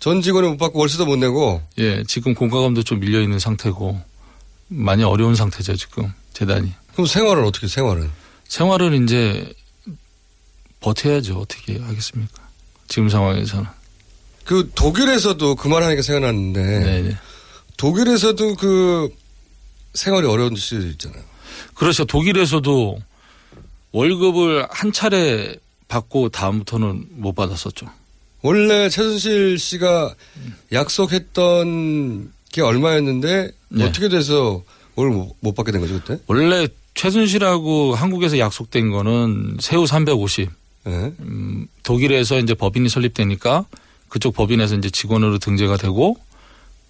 전 직원이 못 받고 월세도 못 내고 예, 지금 공과금도 좀 밀려 있는 상태고 많이 어려운 상태죠, 지금 재단이. 그럼 생활은 어떻게 생활은? 생활을 이제 버텨야죠. 어떻게 하겠습니까? 지금 상황에서는. 그 독일에서도 그 말하니까 생각났는데 네, 독일에서도 그 생활이 어려운 시절이 있잖아요. 그렇죠. 독일에서도 월급을 한 차례 받고 다음부터는 못 받았었죠. 원래 최순실 씨가 약속했던 게 얼마였는데 네. 어떻게 돼서 월급 못, 못 받게 된 거죠 그때? 원래 최순실하고 한국에서 약속된 거는 새우 350. 네. 음, 독일에서 이제 법인이 설립되니까 그쪽 법인에서 이제 직원으로 등재가 되고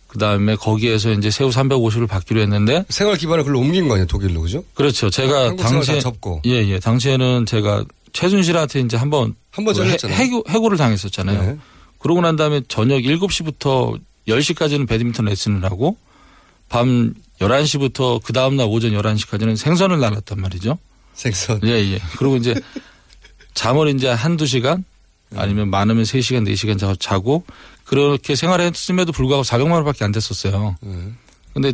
그 다음에 거기에서 이제 새우 350을 받기로 했는데 생활 기반을 글로 옮긴 거 아니에요 독일로 그죠? 그렇죠. 제가 당시에 다 접고. 예, 예. 당시에는 제가 최순실한테 이제 한번 한번 해-. 해고, 해고를 당했었잖아요. 네. 그러고 난 다음에 저녁 7시부터 10시까지는 배드민턴 레슨을 하고 밤 11시부터 그 다음날 오전 11시까지는 생선을 날았단 말이죠. 생선. 예, 예. 그리고 이제 잠을 이제 한두 시간 아니면 많으면 3시간, 4시간 자- 자고 그렇게 생활했음에도 불구하고 400만 원밖에 안 됐었어요. 근데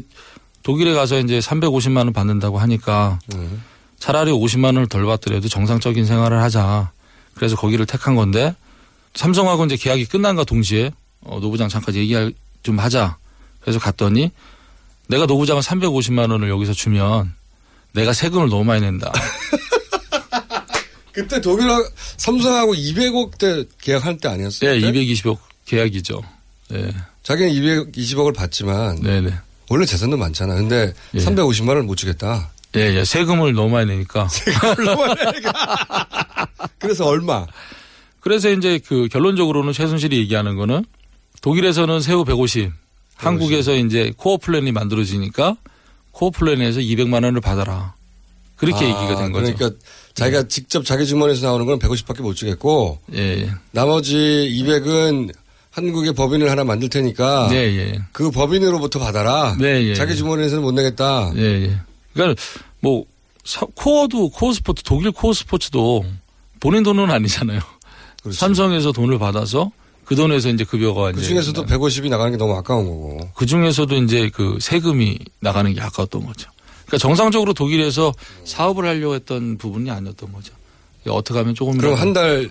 독일에 가서 이제 350만 원 받는다고 하니까 차라리 50만 원을 덜 받더라도 정상적인 생활을 하자. 그래서 거기를 택한 건데 삼성하고 이제 계약이 끝난과 동시에 어, 노부장 잠깐 얘기할 좀 하자. 그래서 갔더니 내가 노부장을 350만 원을 여기서 주면 내가 세금을 너무 많이 낸다. [laughs] 그때 독일 삼성하고 200억 대 계약할 때 아니었어요? 네, 그때? 220억 계약이죠. 네. 자기는 220억을 받지만 네네. 원래 재산도 많잖아. 근데 예. 350만 원을 못 주겠다. 예, 예. 세금을 너무 많이 내니까. [laughs] [laughs] 그래서 얼마? 그래서 이제 그 결론적으로는 최순실이 얘기하는 거는 독일에서는 새우 150, 한국에서 이제 코어 플랜이 만들어지니까 코어 플랜에서 200만 원을 받아라. 그렇게 아, 얘기가 된 거죠. 그러니까 자기가 직접 자기 주머니에서 나오는 건 150밖에 못 주겠고 예, 예. 나머지 200은 한국의 법인을 하나 만들 테니까 네, 예. 그 법인으로부터 받아라. 네, 예. 자기 주머니에서는 못 내겠다. 예, 예. 그러니까 뭐 사- 코어도 코어 스포츠 독일 코어 스포츠도 본인 돈은 아니잖아요. 삼성에서 돈을 받아서 그 돈에서 이제 급여가 그 중에서도 150이 나가는 게 너무 아까운 거고. 그 중에서도 이제 그 세금이 나가는 게 아까웠던 거죠. 그러니까 정상적으로 독일에서 사업을 하려고 했던 부분이 아니었던 거죠. 어떻게 하면 조금 그럼 한 달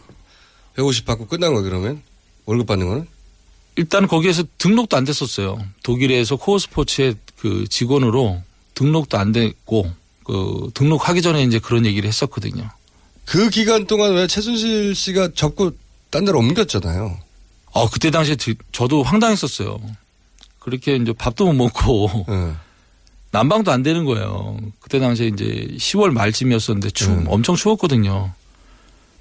150 받고 끝난 거야 그러면? 월급 받는 거는? 일단 거기에서 등록도 안 됐었어요. 독일에서 코어 스포츠의 그 직원으로 등록도 안 됐고 그 등록하기 전에 이제 그런 얘기를 했었거든요. 그 기간 동안 왜 최순실 씨가 접고 딴 데로 옮겼잖아요. 아 그때 당시에 드- 저도 황당했었어요. 그렇게 이제 밥도 못 먹고 [laughs] 난방도 안 되는 거예요. 그때 당시에 이제 10월 말쯤이었었는데 추 엄청 추웠거든요.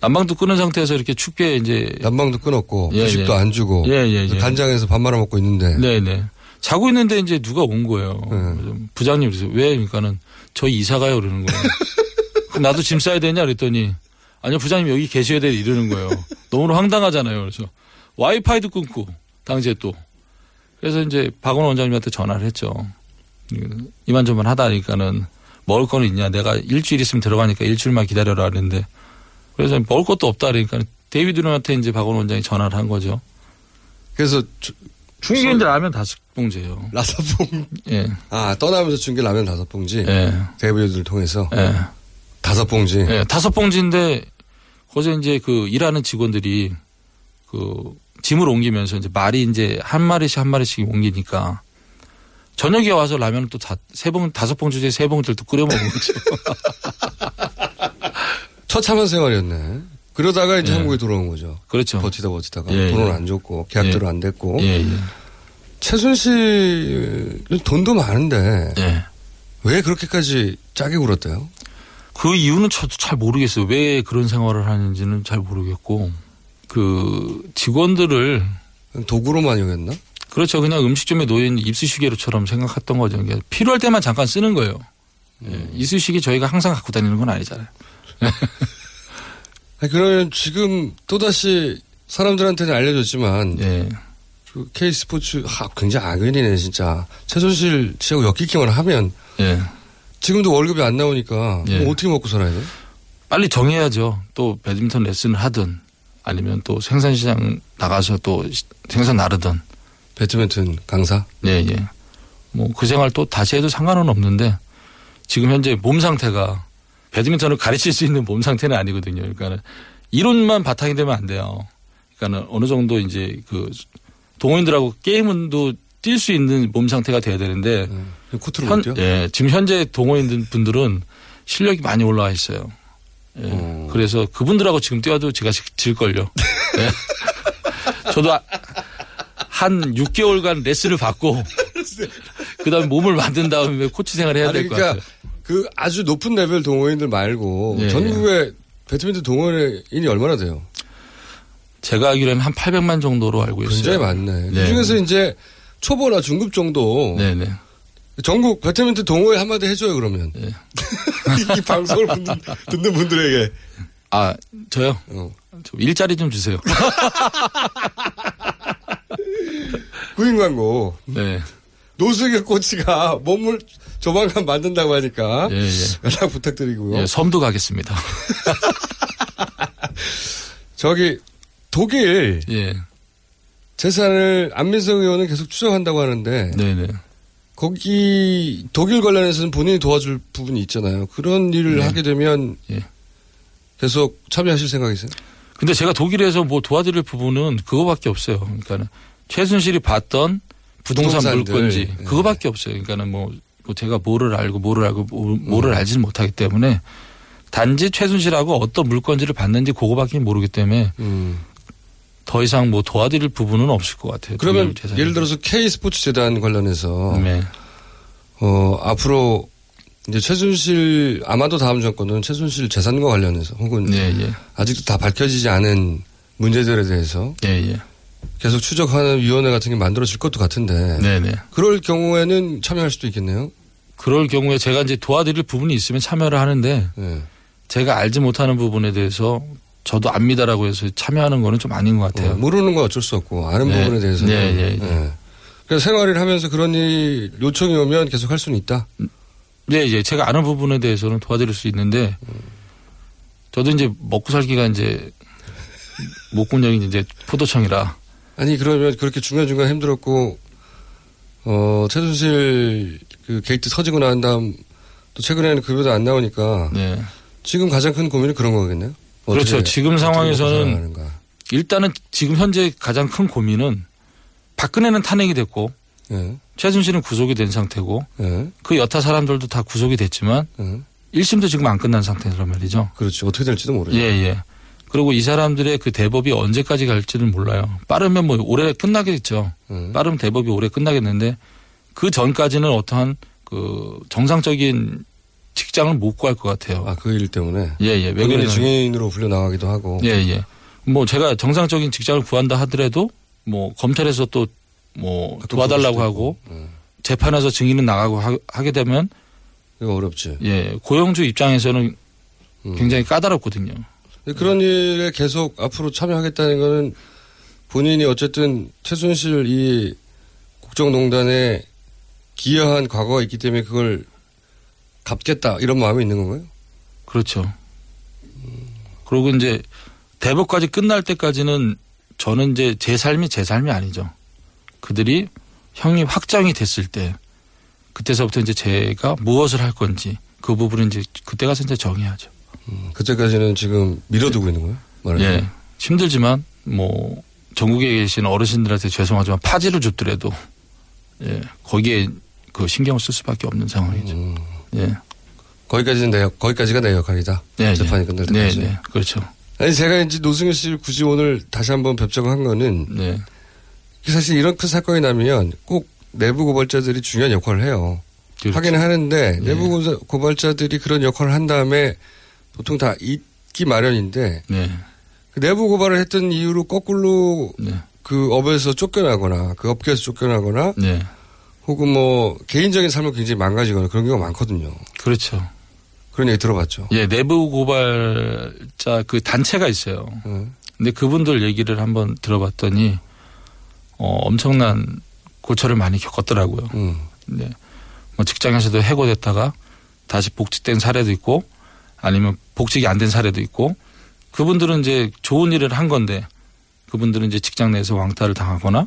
난방도 끊은 상태에서 이렇게 춥게 이제 난방도 끊었고 예, 후식도 예. 안 주고 예, 예, 예. 단장에서 밥 말아 먹고 있는데 네네. 자고 있는데 이제 누가 온 거예요. 네. 부장님 그래서 왜? 그러니까는 저희 이사 가요 그러는 거예요. 그럼 [laughs] 나도 짐 싸야 되냐 그랬더니 아니요 부장님 여기 계셔야 돼 이러는 거예요. 너무 황당하잖아요. 그래서 와이파이도 끊고 당시에 또 그래서 이제 박원 원장님한테 전화를 했죠. 이만저만 하다 보니까는 먹을 거는 있냐 내가 일주일 있으면 들어가니까 일주일만 기다려라 그랬는데 그래서 먹을 것도 없다 그러니까 데이비드한테 이제 박원 원장이 전화를 한 거죠. 그래서 중국인 줄 라면 다섯 봉지예요. 라섯 봉. 예. 아 떠나면서 준게 라면 다섯 봉지. 예. 데이비드를 통해서 예. 다섯 봉지. 예, 다섯 봉지인데 거기서 이제 그 일하는 직원들이 그 짐을 옮기면서 이제 말이 이제 한 마리씩 한 마리씩 옮기니까 저녁에 와서 라면을 또 세 봉, 다섯 봉 주제 세 봉지를 또 끓여 먹은 거죠. [laughs] 처참한 생활이었네. 그러다가 이제 예. 한국에 돌아온 거죠. 그렇죠. 버티다 버티다가 예, 돈을 예. 안 줬고 계약대로 예. 안 됐고. 예, 예. 최순실은 돈도 많은데 예. 왜 그렇게까지 짜게 굴었대요? 그 이유는 저도 잘 모르겠어요. 왜 그런 생활을 하는지는 잘 모르겠고 그 직원들을 도구로만 여겼나? 그렇죠. 그냥 음식점에 놓인 입수시개로처럼 생각했던 거죠. 그러니까 필요할 때만 잠깐 쓰는 거예요. 예. 이쑤시개 저희가 항상 갖고 다니는 건 아니잖아요. [laughs] 아니, 그러면 지금 또다시 사람들한테는 알려졌지만 예. 그 K스포츠 하, 굉장히 악연이네 진짜. 최순실 씨하고 엮이기만 하면 예. 지금도 월급이 안 나오니까 예. 뭐 어떻게 먹고 살아야 돼? 빨리 정해야죠. 또 배드민턴 레슨을 하든 아니면 또 생산시장 나가서 또 시- 생산 나르든. 배드민턴 강사? 예, 예. 뭐 그 생활 또 다시 해도 상관은 없는데 지금 현재 몸 상태가 배드민턴을 가르칠 수 있는 몸 상태는 아니거든요. 그러니까는 이론만 바탕이 되면 안 돼요. 그러니까는 어느 정도 이제 그 동호인들하고 게임은도 뛸 수 있는 몸 상태가 돼야 되는데 코트를 현- 못 뛰어? 예, 지금 현재 동호인 분들은 실력이 많이 올라와 있어요. 예, 어. 그래서 그분들하고 지금 뛰어도 제가 질 걸요. [laughs] 예. 저도 아- 한 6개월간 레슨을 받고 [laughs] 그다음에 몸을 만든 다음에 코치 생활을 해야 아니, 될것 그러니까 같아요. 그 아주 높은 레벨 동호인들 말고 예, 전국에 배드민턴 동호인이 얼마나 돼요? 제가 알기로는 한 800만 정도로 알고 있어요. 굉장히 많네. 네. 그 중에서 이제 초보나 중급 정도 네네. 전국 배드민턴 동호회 한마디 해줘요 그러면. 네. [laughs] 이 방송을 듣는, 듣는 분들에게. 아 저요. 어. 좀 일자리 좀 주세요. [laughs] 구인 광고. 네. 노숙의 코치가 [laughs] 몸을 조만간 만든다고 하니까 예, 예. 연락 부탁드리고요. 예, 섬도 가겠습니다. [laughs] 저기 독일 예. 재산을 안민석 의원은 계속 추적한다고 하는데 네네. 거기 독일 관련해서는 본인이 도와줄 부분이 있잖아요. 그런 일을 네. 하게 되면 예. 계속 참여하실 생각이세요? 근데 제가 독일에서 뭐 도와드릴 부분은 그거밖에 없어요. 그러니까는 최순실이 봤던 부동산 부동산들. 물건지 네. 그거밖에 없어요. 그러니까는 뭐, 뭐 제가 뭐를 알고 뭐를 알고 뭐- 뭐를 음. 알지는 못하기 때문에 단지 최순실하고 어떤 물건지를 봤는지 그거밖에 모르기 때문에 더 이상 뭐 도와드릴 부분은 없을 것 같아요. 그러면. 예를 들어서 K 스포츠 재단 관련해서 네. 어 앞으로 이제 최순실 아마도 다음 정권은 최순실 재산과 관련해서 혹은 예, 예. 아직도 다 밝혀지지 않은 문제들에 대해서 예, 예. 계속 추적하는 위원회 같은 게 만들어질 것도 같은데 네네. 그럴 경우에는 참여할 수도 있겠네요. 그럴 경우에 제가 이제 도와드릴 부분이 있으면 참여를 하는데 네. 제가 알지 못하는 부분에 대해서 저도 압니다라고 해서 참여하는 거는 좀 아닌 것 같아요. 어, 모르는 건 어쩔 수 없고 아는 네. 부분에 대해서는 네, 네, 네. 예. 그래서 생활을 하면서 그런 일 요청이 오면 계속 할 수는 있다. 네, 이제 제가 아는 부분에 대해서는 도와드릴 수 있는데 저도 이제 먹고 살기가 이제 목구멍이 이제 포도청이라 아니 그러면 그렇게 중간 중간 힘들었고 어 최순실 그 게이트 터지고 난 다음 또 최근에는 급여도 안 나오니까 네. 지금 가장 큰 고민은 그런 거겠네요. 그렇죠. 지금 상황에서는. 일단은 지금 현재 가장 큰 고민은 박근혜는 탄핵이 됐고 예. 최순실은 구속이 된 상태고 예. 그 여타 사람들도 다 구속이 됐지만 예. 1심도 지금 안 끝난 상태란 말이죠. 그렇죠. 어떻게 될지도 모르죠. 예, 예. 그리고 이 사람들의 그 대법이 언제까지 갈지는 몰라요. 빠르면 뭐 올해 끝나겠죠. 음. 빠르면 대법이 올해 끝나겠는데 그 전까지는 어떠한 그 정상적인 직장을 못 구할 것 같아요. 아, 그 일 때문에. 예, 예. 그러냐면 증인으로 불려 나가기도 하고. 예, 예. 뭐 제가 정상적인 직장을 구한다 하더라도 뭐 검찰에서 또 뭐 도와달라고 하고 재판에서 증인은 나가고 하, 게 되면 이거 어렵지. 예, 고용주 입장에서는 굉장히 까다롭거든요. 근데 그런 일에 계속 앞으로 참여하겠다는 거는 본인이 어쨌든 최순실 이 국정농단에 기여한 과거가 있기 때문에 그걸 갚겠다 이런 마음이 있는 건가요? 그렇죠. 그리고 이제 대법까지 끝날 때까지는 저는 이제 제 삶이 제 삶이 아니죠. 그들이 형이 확정이 됐을 때 그때서부터 이제 제가 무엇을 할 건지 그 부분은 이제 그때 가서 이제 정해야죠. 음, 그때까지는 지금 밀어두고 있는 거예요? 말하자면. 예. 힘들지만 뭐 전국에 계신 어르신들한테 죄송하지만 파지를 줍더라도 예. 거기에 그 신경을 쓸 수밖에 없는 상황이죠. 음. 예. 거기까지는 내 역, 거기까지가 내 역할이다. 네, 재판이 네. 끝날 때까지. 네, 네. 그렇죠. 아니 제가 이제 노승일 씨를 굳이 오늘 다시 한번 뵙자고 한 거는 네. 사실 이런 큰 사건이 나면 꼭 내부 고발자들이 중요한 역할을 해요. 그렇죠. 하기는 하는데 네. 내부 고자- 고발자들이 그런 역할을 한 다음에 보통 다 잊기 마련인데 네. 그 내부 고발을 했던 이유로 거꾸로 네. 그 업에서 쫓겨나거나 그 업계에서 쫓겨나거나 네. 혹은 뭐 개인적인 삶을 굉장히 망가지거나 그런 경우가 많거든요. 그렇죠. 그런 얘기 들어봤죠. 예, 내부 고발자 그 단체가 있어요. 근데 그분들 얘기를 한번 들어봤더니 어, 엄청난 고초를 많이 겪었더라고요. 음. 네. 뭐 직장에서도 해고됐다가 다시 복직된 사례도 있고 아니면 복직이 안 된 사례도 있고 그분들은 이제 좋은 일을 한 건데 그분들은 이제 직장 내에서 왕따를 당하거나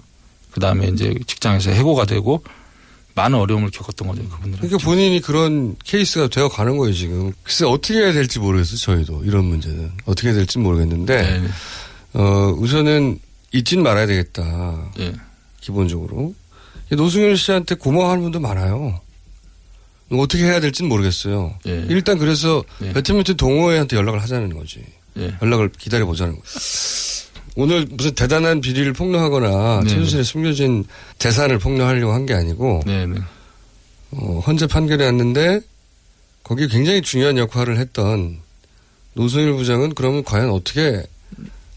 그 다음에 이제 직장에서 해고가 되고 많은 어려움을 겪었던 거죠. 그분들은. 그러니까 본인이 그런 케이스가 되어 가는 거예요, 지금. 글쎄, 어떻게 해야 될지 모르겠어요, 저희도. 이런 문제는. 어떻게 해야 될지 모르겠는데, 네. 어, 우선은 잊진 말아야 되겠다. 예. 기본적으로. 노승일 씨한테 고마워하는 분도 많아요. 어떻게 해야 될지는 모르겠어요. 예. 일단 그래서 예. 배드민턴 동호회한테 연락을 하자는 거지. 예. 연락을 기다려 보자는 거지. 오늘 무슨 대단한 비리를 폭로하거나 네. 최순실의 숨겨진 재산을 폭로하려고 한 게 아니고 네, 네. 어, 헌재 판결이 났는데 거기에 굉장히 중요한 역할을 했던 노승일 부장은 그러면 과연 어떻게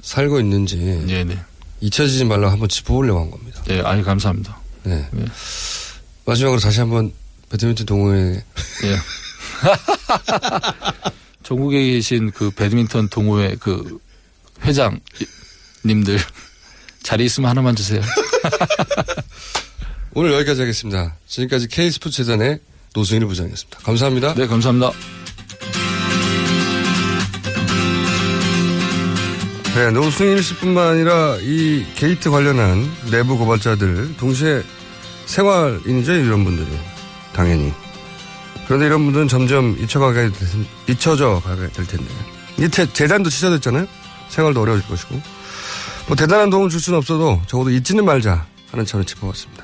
살고 있는지 네네. 잊혀지지 말라고 한번 짚어보려고 한 겁니다. 네, 아유 감사합니다. 네. 마지막으로 다시 한번 배드민턴 동호회 예. [laughs] 전국에 계신 그 배드민턴 동호회 그 회장님들 자리 있으면 하나만 주세요. [laughs] 오늘 여기까지 하겠습니다. 지금까지 K스포츠 재단의 노승일 부장이었습니다. 감사합니다. 네, 감사합니다. 네, 노승일 씨뿐만 아니라 이 게이트 관련한 내부 고발자들 동시에 생활인이죠 이런 분들이 당연히. 그런데 이런 분들은 점점 잊혀가게 될, 잊혀져 가게 될 텐데. 이 재- 재단도 취소됐잖아요. 생활도 어려워질 것이고. 뭐 대단한 도움을 줄 수는 없어도 적어도 잊지는 말자 하는 차를 짚어봤습니다.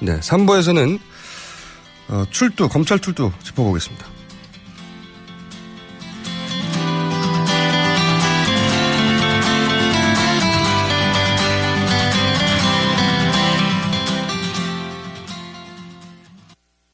네 3부에서는 어, 출두 검찰 출두 짚어보겠습니다